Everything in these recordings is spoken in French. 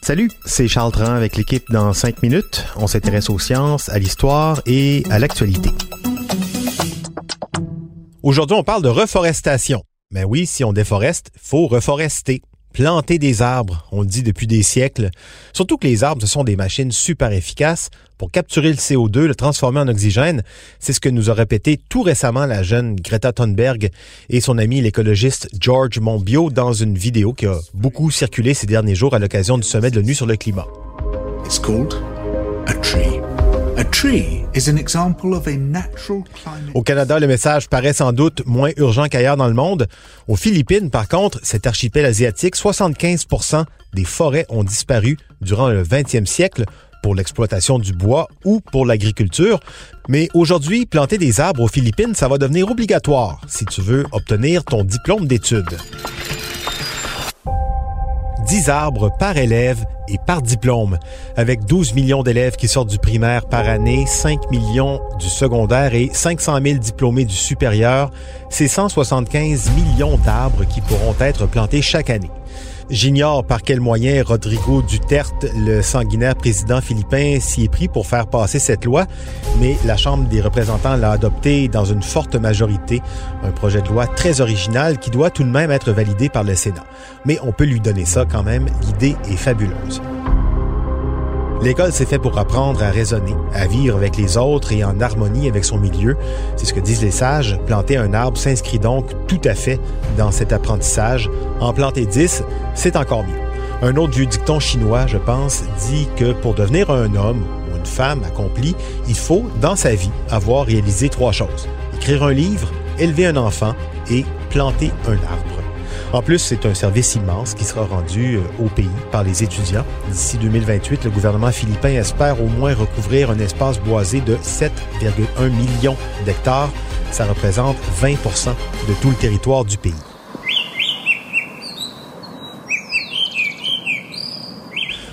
Salut, c'est Charles Tran avec l'équipe dans 5 minutes. On s'intéresse aux sciences, à l'histoire et à l'actualité. Aujourd'hui, on parle de reforestation. Mais ben oui, si on déforeste, faut reforester planter des arbres, on le dit depuis des siècles. Surtout que les arbres, ce sont des machines super efficaces pour capturer le CO2, le transformer en oxygène. C'est ce que nous a répété tout récemment la jeune Greta Thunberg et son ami l'écologiste George Monbiot dans une vidéo qui a beaucoup circulé ces derniers jours à l'occasion du sommet de l'ONU sur le climat. Au Canada, le message paraît sans doute moins urgent qu'ailleurs dans le monde. Aux Philippines, par contre, cet archipel asiatique, 75% des forêts ont disparu durant le 20e siècle pour l'exploitation du bois ou pour l'agriculture. Mais aujourd'hui, planter des arbres aux Philippines, ça va devenir obligatoire si tu veux obtenir ton diplôme d'études. 10 arbres par élève et par diplôme. Avec 12 millions d'élèves qui sortent du primaire par année, 5 millions du secondaire et 500 000 diplômés du supérieur, c'est 175 millions d'arbres qui pourront être plantés chaque année. J'ignore par quel moyen Rodrigo Duterte, le sanguinaire président philippin, s'y est pris pour faire passer cette loi, mais la Chambre des représentants l'a adopté dans une forte majorité, un projet de loi très original qui doit tout de même être validé par le Sénat. Mais on peut lui donner ça quand même, l'idée est fabuleuse. L'école s'est fait pour apprendre à raisonner, à vivre avec les autres et en harmonie avec son milieu. C'est ce que disent les sages. Planter un arbre s'inscrit donc tout à fait dans cet apprentissage. En planter 10, c'est encore mieux. Un autre vieux dicton chinois, je pense, dit que pour devenir un homme ou une femme accomplie, il faut, dans sa vie, avoir réalisé trois choses. Écrire un livre, élever un enfant et planter un arbre. En plus, c'est un service immense qui sera rendu euh, au pays par les étudiants. D'ici 2028, le gouvernement philippin espère au moins recouvrir un espace boisé de 7,1 millions d'hectares. Ça représente 20% de tout le territoire du pays.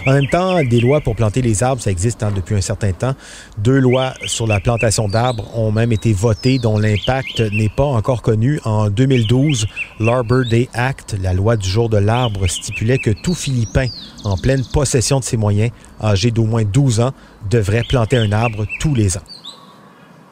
En même temps, des lois pour planter les arbres, ça existe hein, depuis un certain temps. Deux lois sur la plantation d'arbres ont même été votées, dont l'impact n'est pas encore connu. En 2012, l'Arbor Day Act, la loi du jour de l'arbre, stipulait que tout Philippin en pleine possession de ses moyens, âgé d'au moins 12 ans, devrait planter un arbre tous les ans.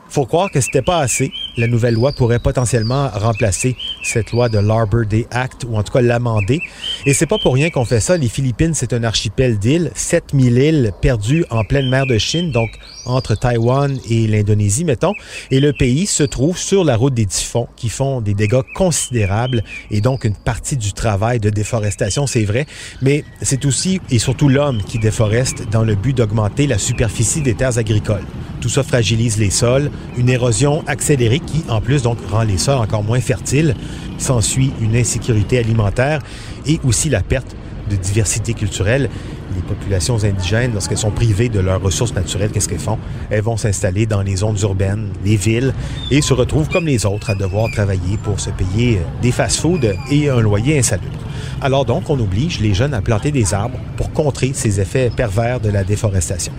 Faut croire que c'était pas assez. La nouvelle loi pourrait potentiellement remplacer cette loi de l'Arbor Day Act ou en tout cas l'amender. Et c'est pas pour rien qu'on fait ça. Les Philippines, c'est un archipel d'îles, 7000 îles perdues en pleine mer de Chine, donc entre Taïwan et l'Indonésie, mettons. Et le pays se trouve sur la route des typhons qui font des dégâts considérables et donc une partie du travail de déforestation, c'est vrai. Mais c'est aussi et surtout l'homme qui déforeste dans le but d'augmenter la superficie des terres agricoles. Tout ça fragilise les sols, une érosion accélérée qui, en plus, donc rend les sols encore moins fertiles. S'ensuit une insécurité alimentaire et aussi la perte de diversité culturelle. Les populations indigènes, lorsqu'elles sont privées de leurs ressources naturelles, qu'est-ce qu'elles font? Elles vont s'installer dans les zones urbaines, les villes, et se retrouvent comme les autres à devoir travailler pour se payer des fast-foods et un loyer insalubre. Alors donc, on oblige les jeunes à planter des arbres pour contrer ces effets pervers de la déforestation.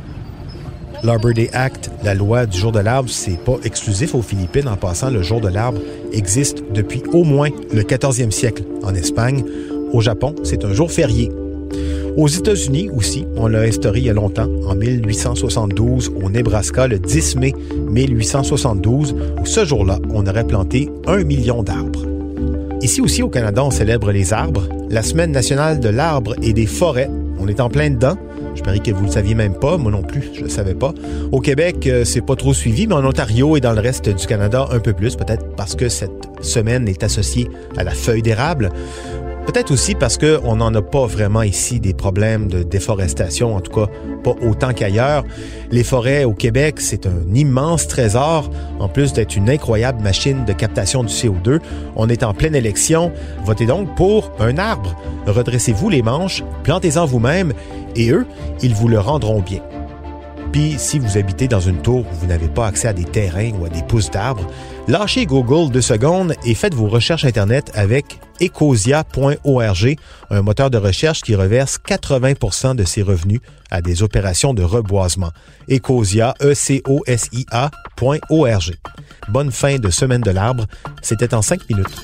L'Arbor Day Act, la loi du jour de l'arbre, c'est pas exclusif aux Philippines. En passant, le jour de l'arbre existe depuis au moins le 14e siècle en Espagne. Au Japon, c'est un jour férié. Aux États-Unis aussi, on l'a instauré il y a longtemps, en 1872, au Nebraska, le 10 mai 1872, où ce jour-là, on aurait planté un million d'arbres. Ici aussi au Canada, on célèbre les arbres, la semaine nationale de l'arbre et des forêts. On est en plein dedans. Je parie que vous ne le saviez même pas, moi non plus, je ne le savais pas. Au Québec, euh, c'est pas trop suivi, mais en Ontario et dans le reste du Canada, un peu plus, peut-être parce que cette semaine est associée à la feuille d'érable. Peut-être aussi parce qu'on n'en a pas vraiment ici des problèmes de déforestation, en tout cas pas autant qu'ailleurs. Les forêts au Québec, c'est un immense trésor, en plus d'être une incroyable machine de captation du CO2. On est en pleine élection. Votez donc pour un arbre. Redressez-vous les manches, plantez-en vous-même, et eux, ils vous le rendront bien. Puis, si vous habitez dans une tour où vous n'avez pas accès à des terrains ou à des pousses d'arbres, lâchez Google deux secondes et faites vos recherches Internet avec ecosia.org, un moteur de recherche qui reverse 80% de ses revenus à des opérations de reboisement. Ecosia, e c o s i Bonne fin de semaine de l'arbre. C'était en cinq minutes.